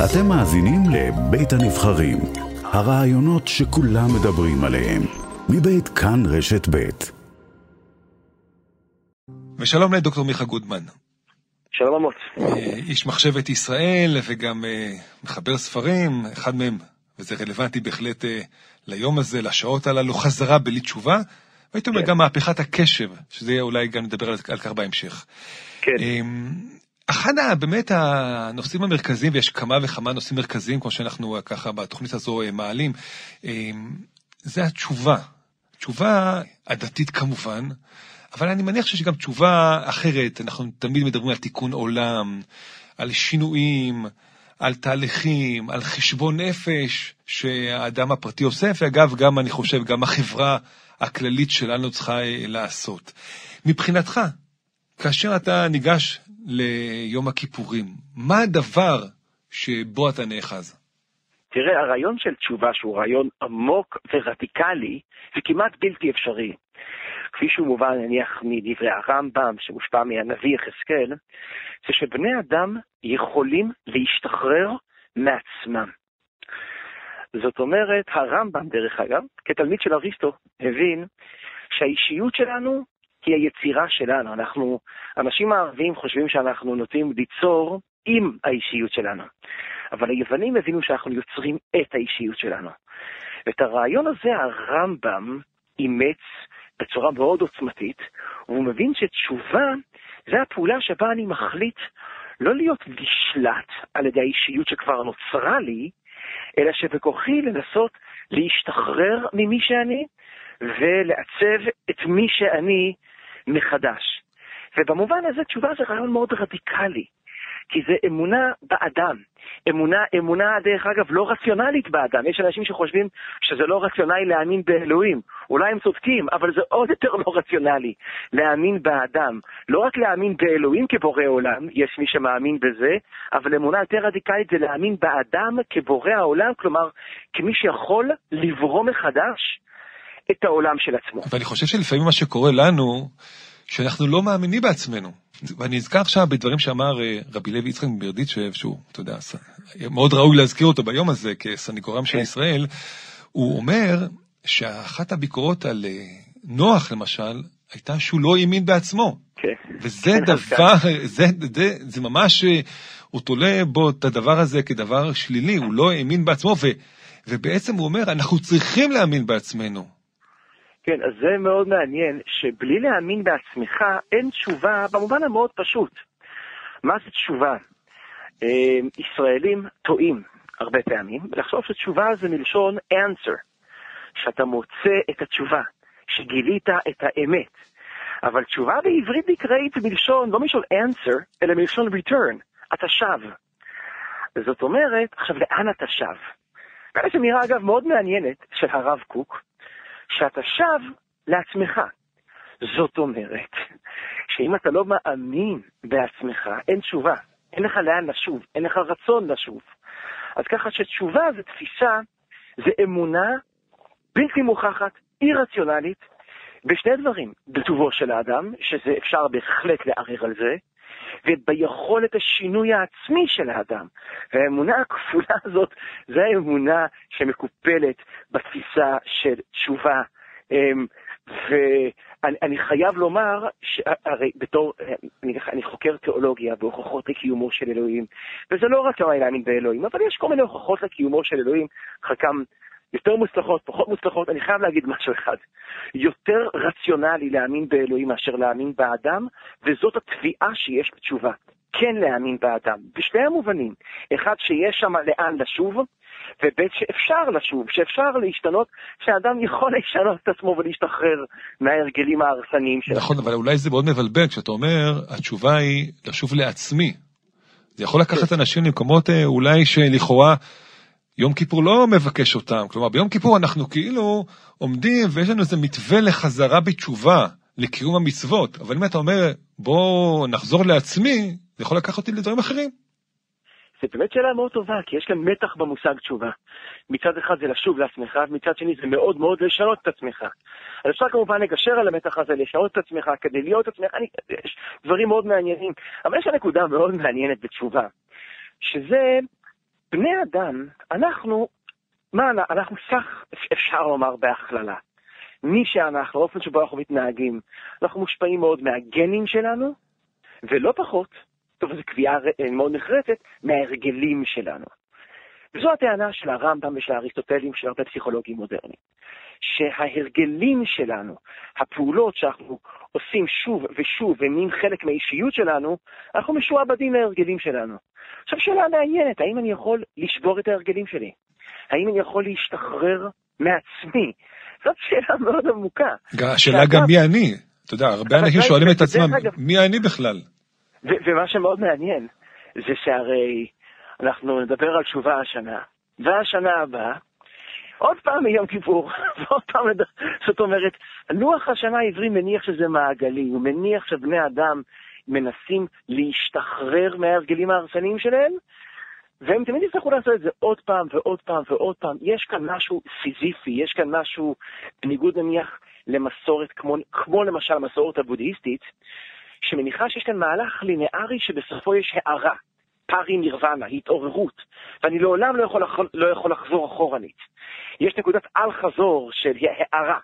אתם מאזינים לבית הנבחרים, הרעיונות שכולם מדברים עליהם, מבית כאן רשת בית. ושלום לדוקטור מיכה גודמן. שלום עמוס. אה, איש מחשבת ישראל וגם אה, מחבר ספרים, אחד מהם, וזה רלוונטי בהחלט אה, ליום הזה, לשעות הללו, חזרה בלי תשובה, והייתי אומר כן. גם מהפכת הקשב, שזה יהיה אולי גם נדבר על, על כך בהמשך. כן. אחד באמת הנושאים המרכזיים, ויש כמה וכמה נושאים מרכזיים, כמו שאנחנו אה, ככה בתוכנית הזו אה, מעלים, אמ, זה התשובה. תשובה הדתית כמובן, אבל אני מניח שיש גם תשובה אחרת. אנחנו תמיד מדברים על תיקון עולם, על שינויים, על תהליכים, על חשבון נפש שהאדם הפרטי עושה, ואגב, גם, אני חושב, גם החברה הכללית שלנו צריכה אה, לעשות. מבחינתך, כאשר אתה ניגש ליום הכיפורים, מה הדבר שבו אתה נאחז? תראה, הרעיון של תשובה, שהוא רעיון עמוק ורדיקלי, וכמעט בלתי אפשרי, כפי שהוא מובן נניח מדברי הרמב"ם, שמושפע מהנביא יחזקאל, זה שבני אדם יכולים להשתחרר מעצמם. זאת אומרת, הרמב"ם, דרך אגב, כתלמיד של אריסטו, הבין שהאישיות שלנו היא היצירה שלנו. אנחנו, אנשים הערבים חושבים שאנחנו נוטים ליצור עם האישיות שלנו. אבל היוונים הבינו שאנחנו יוצרים את האישיות שלנו. ואת הרעיון הזה הרמב"ם אימץ בצורה מאוד עוצמתית, והוא מבין שתשובה זה הפעולה שבה אני מחליט לא להיות נשלט על ידי האישיות שכבר נוצרה לי, אלא שבכוחי לנסות להשתחרר ממי שאני ולעצב את מי שאני מחדש. ובמובן הזה תשובה זה רעיון מאוד רדיקלי, כי זה אמונה באדם. אמונה, אמונה, דרך אגב, לא רציונלית באדם. יש אנשים שחושבים שזה לא רציונלי להאמין באלוהים. אולי הם צודקים, אבל זה עוד יותר לא רציונלי להאמין באדם. לא רק להאמין באלוהים כבורא עולם, יש מי שמאמין בזה, אבל אמונה יותר רדיקלית זה להאמין באדם כבורא העולם, כלומר, כמי שיכול לברוא מחדש את העולם של עצמו. ואני חושב שלפעמים מה שקורה לנו, שאנחנו לא מאמינים בעצמנו. ואני נזכר עכשיו בדברים שאמר אה, רבי לוי יצחק מברדיצ'ב, שהוא, אתה יודע, מאוד ראוי להזכיר אותו ביום הזה כסנגורם של כן. ישראל, הוא אומר שאחת הביקורות על אה, נוח, למשל, הייתה שהוא לא האמין בעצמו. כן. וזה דבר, זה, זה, זה ממש, אה, הוא תולה בו את הדבר הזה כדבר שלילי, הוא לא האמין בעצמו, ו, ובעצם הוא אומר, אנחנו צריכים להאמין בעצמנו. כן, אז זה מאוד מעניין, שבלי להאמין בעצמך אין תשובה במובן המאוד פשוט. מה זה תשובה? אה, ישראלים טועים הרבה פעמים, ולחשוב שתשובה זה מלשון answer, שאתה מוצא את התשובה, שגילית את האמת. אבל תשובה בעברית נקראית מלשון, לא מלשון answer, אלא מלשון return, אתה שב. זאת אומרת, עכשיו לאן אתה שב? ויש אמירה אגב מאוד מעניינת של הרב קוק, שאתה שב לעצמך. זאת אומרת, שאם אתה לא מאמין בעצמך, אין תשובה. אין לך לאן לשוב, אין לך רצון לשוב. אז ככה שתשובה זה תפיסה, זה אמונה בלתי מוכחת, אי רציונלית, בשני דברים. בטובו של האדם, שזה אפשר בהחלט לערער על זה, וביכולת השינוי העצמי של האדם. והאמונה הכפולה הזאת, זו האמונה שמקופלת בתפיסה של תשובה. אמ, ואני אני חייב לומר, שהרי בתור, אני, אני חוקר תיאולוגיה והוכחות לקיומו של אלוהים, וזה לא רק כמה להאמין באלוהים, אבל יש כל מיני הוכחות לקיומו של אלוהים, חלקם יותר מוצלחות, פחות מוצלחות, אני חייב להגיד משהו אחד. יותר רציונלי להאמין באלוהים מאשר להאמין באדם, וזאת התביעה שיש בתשובה. כן להאמין באדם, בשני המובנים. אחד, שיש שם לאן לשוב, וב' שאפשר לשוב, שאפשר להשתנות, שהאדם יכול לשנות את עצמו ולהשתחרר מההרגלים ההרסניים שלו. נכון, אבל אולי זה מאוד מבלבל כשאתה אומר, התשובה היא לשוב לעצמי. זה יכול לקחת אנשים למקומות אה, אולי שלכאורה יום כיפור לא מבקש אותם. כלומר, ביום כיפור אנחנו כאילו עומדים ויש לנו איזה מתווה לחזרה בתשובה, לקיום המצוות. אבל אם אתה אומר, בוא נחזור לעצמי, זה יכול לקחת אותי לדברים אחרים. זו באמת שאלה מאוד טובה, כי יש כאן מתח במושג תשובה. מצד אחד זה לשוב לעצמך, ומצד שני זה מאוד מאוד לשנות את עצמך. אז אפשר כמובן לגשר על המתח הזה, לשנות את עצמך, כדי להיות עצמך, אני, יש דברים מאוד מעניינים. אבל יש נקודה מאוד מעניינת בתשובה, שזה בני אדם, אנחנו, מה אנחנו סך, אפשר לומר בהכללה. מי שאנחנו, האופן שבו אנחנו מתנהגים, אנחנו מושפעים מאוד מהגנים שלנו, ולא פחות, טוב, זו קביעה מאוד נחרצת, מההרגלים שלנו. וזו הטענה של הרמב"ם ושל האריסטוטלים של הרבה פסיכולוגים מודרניים. שההרגלים שלנו, הפעולות שאנחנו עושים שוב ושוב ומין חלק מהאישיות שלנו, אנחנו משועבדים להרגלים שלנו. עכשיו שאלה מעניינת, האם אני יכול לשבור את ההרגלים שלי? האם אני יכול להשתחרר מעצמי? זאת שאלה מאוד עמוקה. השאלה גם מי אני. אתה יודע, הרבה אנשים שואלים את עצמם, מי אני בכלל? ומה שמאוד מעניין, זה שהרי אנחנו נדבר על תשובה השנה, והשנה הבאה, עוד פעם מיום כיפור, ועוד פעם, זאת אומרת, לוח השנה העברי מניח שזה מעגלי, הוא מניח שבני אדם מנסים להשתחרר מההרגלים ההרסניים שלהם, והם תמיד יצטרכו לעשות את זה עוד פעם ועוד פעם ועוד פעם. יש כאן משהו סיזיפי, יש כאן משהו, בניגוד נניח למסורת, כמו, כמו למשל המסורת הבודהיסטית, שמניחה שיש כאן מהלך לינארי שבסופו יש הערה, פארי נירוונה, התעוררות, ואני לעולם לא יכול, לא יכול לחזור אחורנית. יש נקודת אל-חזור של הערה,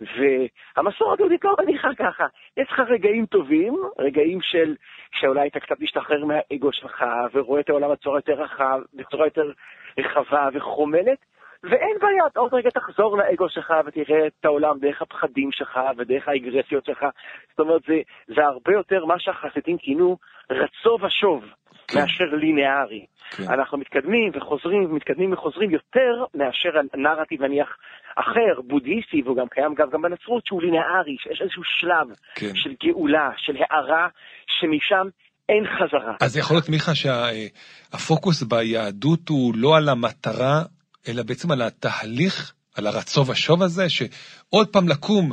והמסורת היהודית לא מניחה ככה. יש לך רגעים טובים, רגעים של, שאולי אתה קצת משתחרר מהאגו שלך, ורואה את העולם בצורה יותר רחב, בצורה יותר רחבה וחומלת, ואין בעיה, אתה עוד רגע תחזור לאגו שלך ותראה את העולם דרך הפחדים שלך ודרך האגרסיות שלך. זאת אומרת, זה, זה הרבה יותר מה שהחסידים כינו רצו ושוב. כן. מאשר לינארי. כן. אנחנו מתקדמים וחוזרים ומתקדמים וחוזרים יותר מאשר הנרטיב נניח אחר, בודהיסטי, והוא גם קיים גם, גם בנצרות, שהוא לינארי, שיש איזשהו שלב כן. של גאולה, של הארה, שמשם אין חזרה. אז יכול להיות, מיכה, שהפוקוס ביהדות הוא לא על המטרה, אלא בעצם על התהליך, על הרצו ושוב הזה, שעוד פעם לקום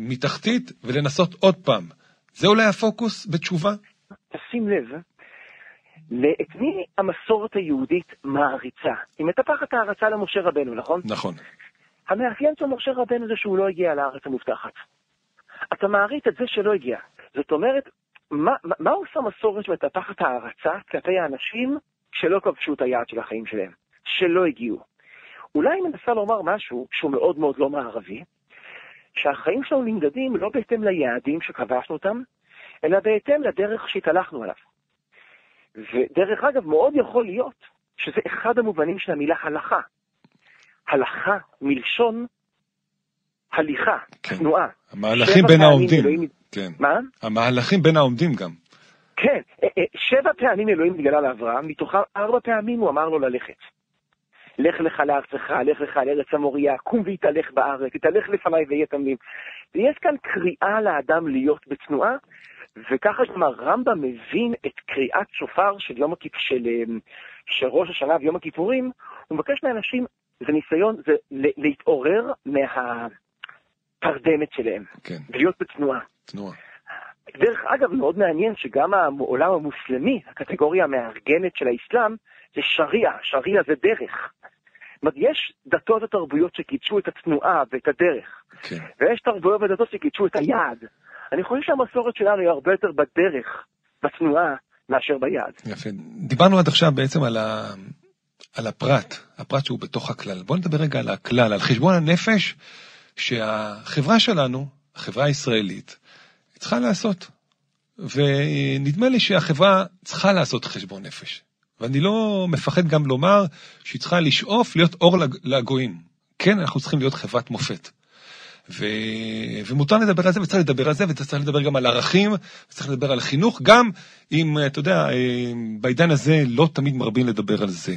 מתחתית ולנסות עוד פעם. זה אולי הפוקוס בתשובה? תשים לב, את מי המסורת היהודית מעריצה? היא מטפחת הערצה למשה רבנו, נכון? נכון. המאפיין של משה רבנו זה שהוא לא הגיע לארץ המובטחת. אתה מעריץ את זה שלא הגיע. זאת אומרת, מה, מה עושה מסורת שמטפחת הערצה כלפי האנשים שלא כבשו את היעד של החיים שלהם, שלא הגיעו? אולי היא מנסה לומר משהו שהוא מאוד מאוד לא מערבי, שהחיים שלנו נמדדים לא בהתאם ליעדים שכבשנו אותם, אלא בהתאם לדרך שהתהלכנו עליו. ודרך אגב, מאוד יכול להיות שזה אחד המובנים של המילה הלכה. הלכה מלשון הליכה, כן. תנועה. המהלכים בין העומדים. אלוהים... כן. מה? המהלכים בין העומדים גם. כן, אה, אה, שבע פעמים אלוהים התגלה לאברהם, מתוכם ארבע פעמים הוא אמר לו ללכת. לך לך לארצך, לך לך לארץ המוריה, קום והתהלך בארץ, התהלך לפניי ויהיה תמים. ויש כאן קריאה לאדם להיות בתנועה, וככה גם הרמב"ם מבין את קריאת שופר של יום הכיפ... של, אמ, של ראש השנה ויום הכיפורים, הוא מבקש מאנשים, זה ניסיון, זה להתעורר מהתרדמת שלהם, כן. ולהיות בתנועה. תנועה. דרך אגב, מאוד מעניין שגם העולם המוסלמי, הקטגוריה המארגנת של האסלאם, זה שריעה, שריעה זה דרך. זאת יש דתות ותרבויות שקידשו את התנועה ואת הדרך, כן. ויש תרבויות ודתות שקידשו את היעד. אני חושב שהמסורת שלנו היא הרבה יותר בדרך, בתנועה, מאשר ביעד. יפה. דיברנו עד עכשיו בעצם על, ה... על הפרט, הפרט שהוא בתוך הכלל. בואו נדבר רגע על הכלל, על חשבון הנפש שהחברה שלנו, החברה הישראלית, צריכה לעשות. ונדמה לי שהחברה צריכה לעשות חשבון נפש. ואני לא מפחד גם לומר שהיא צריכה לשאוף להיות אור לגויים. כן, אנחנו צריכים להיות חברת מופת. ו... ומותר לדבר על זה, וצריך לדבר על זה, וצריך לדבר גם על ערכים, וצריך לדבר על חינוך, גם אם, אתה יודע, אה, בעידן הזה לא תמיד מרבים לדבר על זה.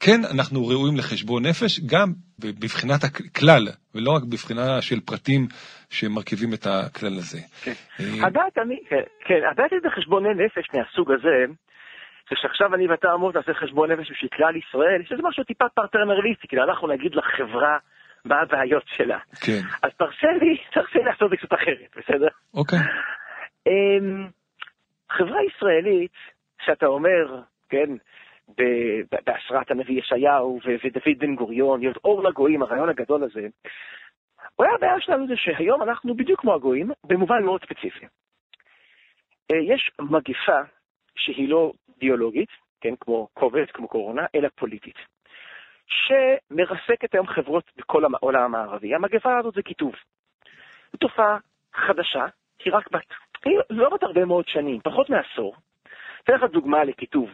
כן, אנחנו ראויים לחשבון נפש, גם בבחינת הכלל, ולא רק בבחינה של פרטים שמרכיבים את הכלל הזה. כן, אה, הדעת, אני, כן, כן, הדעת איזה חשבון נפש מהסוג הזה, זה שעכשיו אני ואתה אמור לעשות חשבון נפש בשביל כלל ישראל, שזה משהו טיפה פרטרנרליסטי, כאילו אנחנו נגיד לחברה מה הבעיות שלה. כן. אז תרשה לי, תרשה לי לעשות את זה קצת אחרת, בסדר? אוקיי. Um, חברה ישראלית, שאתה אומר, כן, בהשראת הנביא ישעיהו ודוד בן גוריון, להיות אור לגויים, הרעיון הגדול הזה, אולי הבעיה שלנו זה שהיום אנחנו בדיוק כמו הגויים, במובן מאוד ספציפי. Uh, יש מגפה שהיא לא ביולוגית, כן, כמו קובץ, כמו קורונה, אלא פוליטית, שמרסקת היום חברות בכל העולם המערבי. המגפה הזאת זה קיטוב. זו תופעה חדשה, היא רק בת, היא לא בת הרבה מאוד שנים, פחות מעשור. אתן לך דוגמה לקיטוב.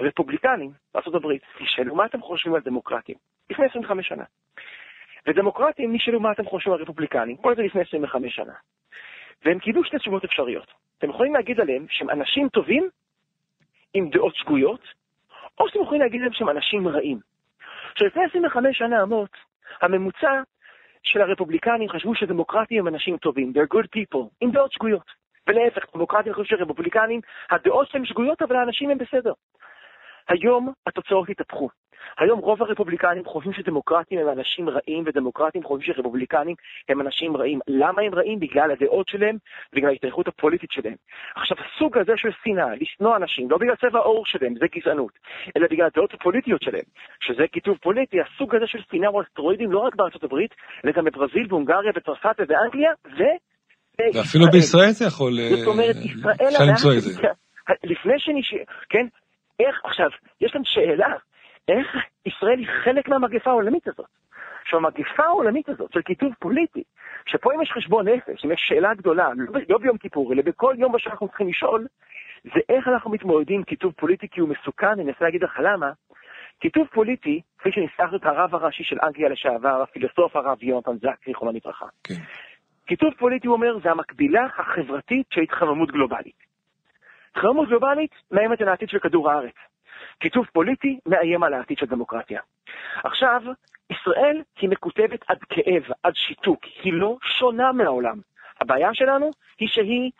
רפובליקנים בארה"ב תשאלו מה אתם חושבים על דמוקרטים לפני 25 שנה. ודמוקרטים נשאלו מה אתם חושבים על רפובליקנים, כל זה לפני 25 שנה. והם קיבלו שתי תשובות אפשריות. אתם יכולים להגיד עליהם שהם אנשים טובים עם דעות שגויות, או שאתם יכולים להגיד עליהם שהם אנשים רעים. עכשיו, לפני 25 שנה אמות, הממוצע של הרפובליקנים חשבו שדמוקרטים הם אנשים טובים, they're good people, עם דעות שגויות. ולהפך, דמוקרטים חשבו שרפובליקנים, הדעות שלהם שגויות, אבל האנשים הם בסדר. היום התוצאות התהפכו. היום רוב הרפובליקנים חושבים שדמוקרטים הם אנשים רעים, ודמוקרטים חושבים שרפובליקנים הם אנשים רעים. למה הם רעים? בגלל הדעות שלהם, בגלל ההשתייכות הפוליטית שלהם. עכשיו, הסוג הזה של שנאה, לשנוא אנשים, לא בגלל צבע העור שלהם, זה גזענות, אלא בגלל הדעות הפוליטיות שלהם, שזה כיתוב פוליטי, הסוג הזה של שנאה הוא אסטרואידים לא רק בארצות הברית, אלא גם בברזיל, בהונגריה, בצרפת ובאנגליה, ו... ואפילו בישראל זה יכול... זאת אומרת, אה, ישראל... אפשר למצוא את זה. לפני שנש... כן? איך, עכשיו, יש כאן שאלה, איך ישראל היא חלק מהמגפה העולמית הזאת? עכשיו, המגפה העולמית הזאת של קיטוב פוליטי, שפה אם יש חשבון נפש, אם יש שאלה גדולה, לא, לא ביום כיפור, אלא בכל יום שאנחנו צריכים לשאול, זה איך אנחנו מתמודדים עם קיטוב פוליטי, כי הוא מסוכן, אני אנסה להגיד לך למה. קיטוב פוליטי, כפי שניסח את הרב הראשי של אנגליה לשעבר, הפילוסוף הרב יונתן זק, זיכרונו לברכה. כן. קיטוב פוליטי, הוא אומר, זה המקבילה החברתית של התחממות גלובלית. התחממות גלובלית מאיימת על העתיד של כדור הארץ. קיטוב פוליטי מאיים על העתיד של דמוקרטיה. עכשיו, ישראל היא מקוטבת עד כאב, עד שיתוק, היא לא שונה מהעולם. הבעיה שלנו היא שהיא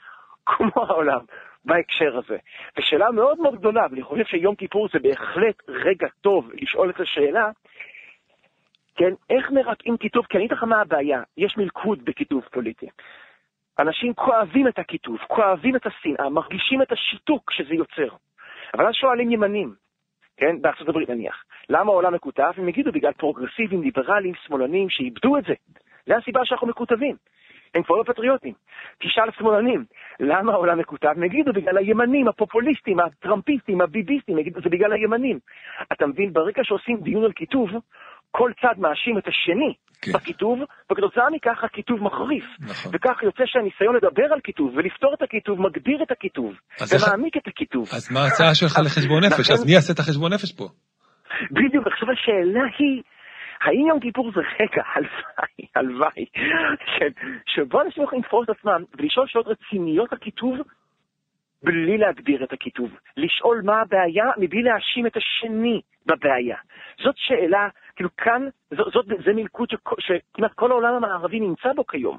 כמו העולם בהקשר הזה. ושאלה מאוד מאוד גדולה, ואני חושב שיום כיפור זה בהחלט רגע טוב לשאול את השאלה, כן, איך מרפאים קיטוב? כי אני אגיד לך מה הבעיה, יש מלכוד בקיטוב פוליטי. אנשים כואבים את הקיטוב, כואבים את השנאה, מרגישים את השיתוק שזה יוצר. אבל אז שואלים ימנים, כן, בארצות הברית נניח, למה העולם מקוטב? הם יגידו בגלל פרוגרסיבים, ליברלים, שמאלנים, שאיבדו את זה. זה הסיבה שאנחנו מקוטבים. הם כבר לא פטריוטים. תשאל שמאלנים, למה העולם מקוטב? הם יגידו בגלל הימנים, הפופוליסטים, הטראמפיסטים, הביביסטים, זה בגלל הימנים. אתה מבין, ברגע שעושים דיון על קיטוב, כל צד מאשים את השני כן. בכיתוב, וכתוצאה מכך הקיטוב מחריף. נכון. וכך יוצא שהניסיון לדבר על קיטוב ולפתור את הקיטוב מגביר את הקיטוב, אז איך- ומעמיק את הקיטוב. אז מה ההצעה שלך לחשבון נפש? לכן- אז מי יעשה את החשבון נפש פה? בדיוק, עכשיו השאלה היא, האם יום כיפור זה רגע, הלוואי, הלוואי, כן, שבו אנשים יכולים לתפוס את עצמם ולשאול שאלות רציניות על כיתוב בלי להגדיר את הכיתוב. לשאול מה הבעיה מבלי להאשים את השני בבעיה. זאת שאלה, כאילו כאן, זאת, זאת, זה מלכוד שכ- שכמעט כל העולם המערבי נמצא בו כיום,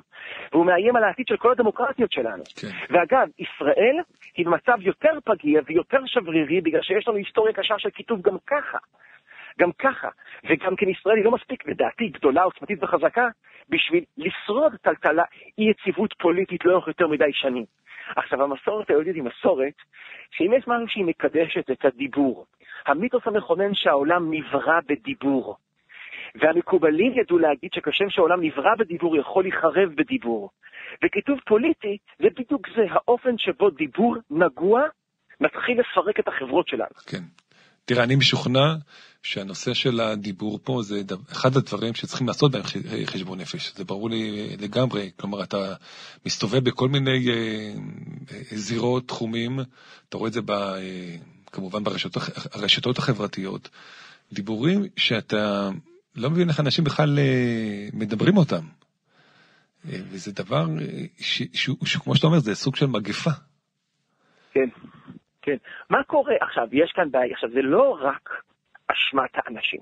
והוא מאיים על העתיד של כל הדמוקרטיות שלנו. כן. ואגב, ישראל היא במצב יותר פגיע ויותר שברירי בגלל שיש לנו היסטוריה קשה של כיתוב גם ככה. גם ככה. וגם כן ישראל היא לא מספיק, לדעתי, גדולה, עוצמתית וחזקה, בשביל לשרוד טלטלה, אי יציבות פוליטית לאורך יותר מדי שנים. עכשיו, המסורת היהודית היא מסורת שאם יש משהו שהיא מקדשת את הדיבור, המיתוס המכונן שהעולם נברא בדיבור. והמקובלים ידעו להגיד שכשם שהעולם נברא בדיבור, יכול להיחרב בדיבור. וכיתוב פוליטי זה בדיוק זה, האופן שבו דיבור נגוע מתחיל לפרק את החברות שלנו. כן. תראה, אני משוכנע שהנושא של הדיבור פה זה אחד הדברים שצריכים לעשות בהם חשבון נפש. זה ברור לי לגמרי. כלומר, אתה מסתובב בכל מיני אה, אה, זירות, תחומים, אתה רואה את זה ב, אה, כמובן ברשתות, החברתיות. דיבורים שאתה לא מבין איך אנשים בכלל אה, מדברים אותם. אה, וזה דבר אה, שכמו שאתה אומר, זה סוג של מגפה. כן, כן. מה קורה עכשיו? יש כאן בעיה. עכשיו, זה לא רק אשמת האנשים.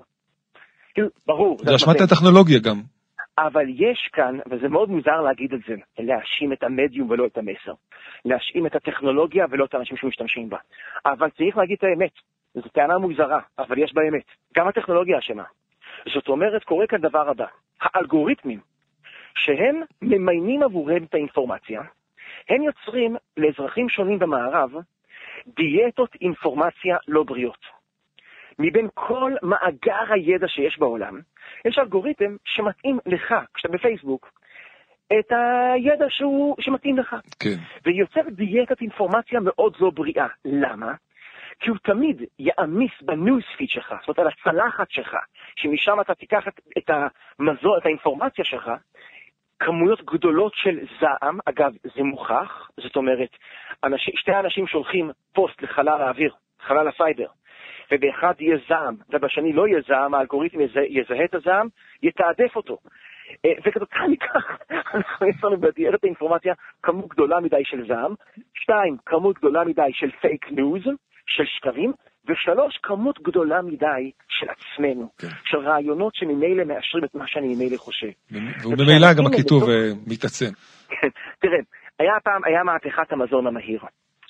כאילו, ברור. זה אשמת הטכנולוגיה גם. אבל יש כאן, וזה מאוד מוזר להגיד את זה, להאשים את המדיום ולא את המסר. להאשים את הטכנולוגיה ולא את האנשים שמשתמשים בה. אבל צריך להגיד את האמת. זו טענה מוזרה, אבל יש בה אמת. גם הטכנולוגיה אשמה. זאת אומרת, קורה כאן דבר הבא. האלגוריתמים, שהם ממיינים עבורם את האינפורמציה, הם יוצרים לאזרחים שונים במערב דיאטות אינפורמציה לא בריאות. מבין כל מאגר הידע שיש בעולם, יש אלגוריתם שמתאים לך, כשאתה בפייסבוק, את הידע שהוא, שמתאים לך. כן. ויוצר דיאטת אינפורמציה מאוד לא בריאה. למה? כי הוא תמיד יעמיס בניוזפיד שלך, זאת אומרת על הצלחת שלך, שמשם אתה תיקח את, את המזון, את האינפורמציה שלך, כמויות גדולות של זעם, אגב, זה מוכח, זאת אומרת, אנשים, שתי אנשים שולחים פוסט לחלל האוויר, חלל הסייבר, ובאחד יהיה זעם, ובשני לא יהיה זעם, האלגוריתם יזהה, יזהה את הזעם, יתעדף אותו. אה, וכתוצאה מכך, אנחנו יש לנו בדיאטת האינפורמציה כמות גדולה מדי של זעם, שתיים, כמות גדולה מדי של fake news, של שקרים, ושלוש, כמות גדולה מדי של עצמנו, כן. של רעיונות שממילא מאשרים את מה שאני ממילא חושב. וממילא גם הקיטוב בתוך... אה, מתעצם. כן, תראה, היה פעם, היה מהפכת המזון המהיר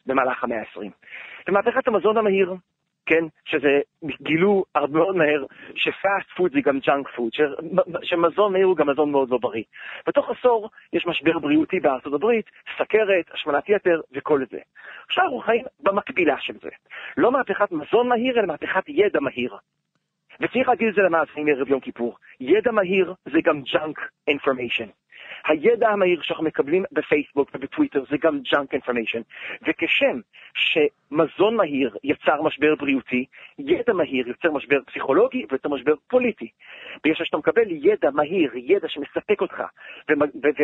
במהלך המאה ה-20. ומהפכת המזון המהיר כן, שזה, גילו הרבה מאוד מהר ש fast food זה גם junk food, שמזון מהיר הוא גם מזון מאוד לא בריא. בתוך עשור יש משבר בריאותי בארצות הברית, סכרת, השמנת יתר וכל זה. עכשיו אנחנו חיים במקבילה של זה. לא מהפכת מזון מהיר, אלא מהפכת ידע מהיר. וצריך להגיד את זה למאזינים ערב יום כיפור. ידע מהיר זה גם junk information. הידע המהיר שאנחנו מקבלים בפייסבוק ובטוויטר זה גם junk information, וכשם שמזון מהיר יצר משבר בריאותי, ידע מהיר יוצר משבר פסיכולוגי ויוצר משבר פוליטי. בגלל שאתה מקבל ידע מהיר, ידע שמספק אותך,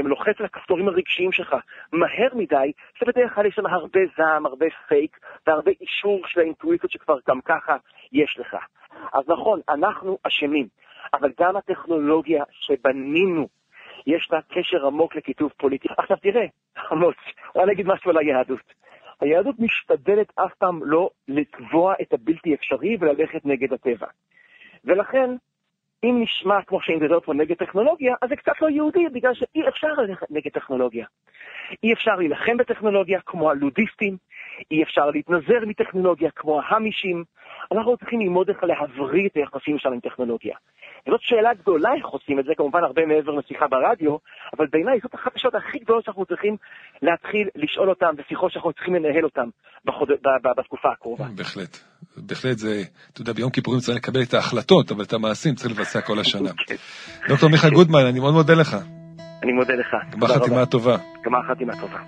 ולוחץ על הכפתורים הרגשיים שלך מהר מדי, זה בדרך כלל יש שם הרבה זעם, הרבה פייק, והרבה אישור של האינטואיציות שכבר גם ככה יש לך. אז נכון, אנחנו אשמים, אבל גם הטכנולוגיה שבנינו יש לה קשר עמוק לכיתוב פוליטי. עכשיו תראה, עמוס, אני אגיד משהו על היהדות. היהדות משתדלת אף פעם לא לקבוע את הבלתי אפשרי וללכת נגד הטבע. ולכן, אם נשמע כמו שאני מדבר פה נגד טכנולוגיה, אז זה קצת לא יהודי, בגלל שאי אפשר ללכת נגד טכנולוגיה. אי אפשר להילחם בטכנולוגיה כמו הלודיסטים, אי אפשר להתנזר מטכנולוגיה כמו ההמישים. אנחנו צריכים ללמוד איך להבריא את היחסים שלנו עם טכנולוגיה. זאת שאלה גדולה איך עושים את זה, כמובן הרבה מעבר לשיחה ברדיו, אבל בעיניי זאת אחת השאלות הכי גדולות שאנחנו צריכים להתחיל לשאול אותן, ושיחות שאנחנו צריכים לנהל אותן בחוד... בתקופה הקרובה. בהחלט. בהחלט זה, אתה יודע, ביום כיפורים צריך לקבל את ההחלטות, אבל את המעשים צריך לבצע כל השנה. כן. דוקטור מיכה גודמן, אני מאוד מודה לך. אני מודה לך. גמר חתימה טובה. גמר חתימה טובה.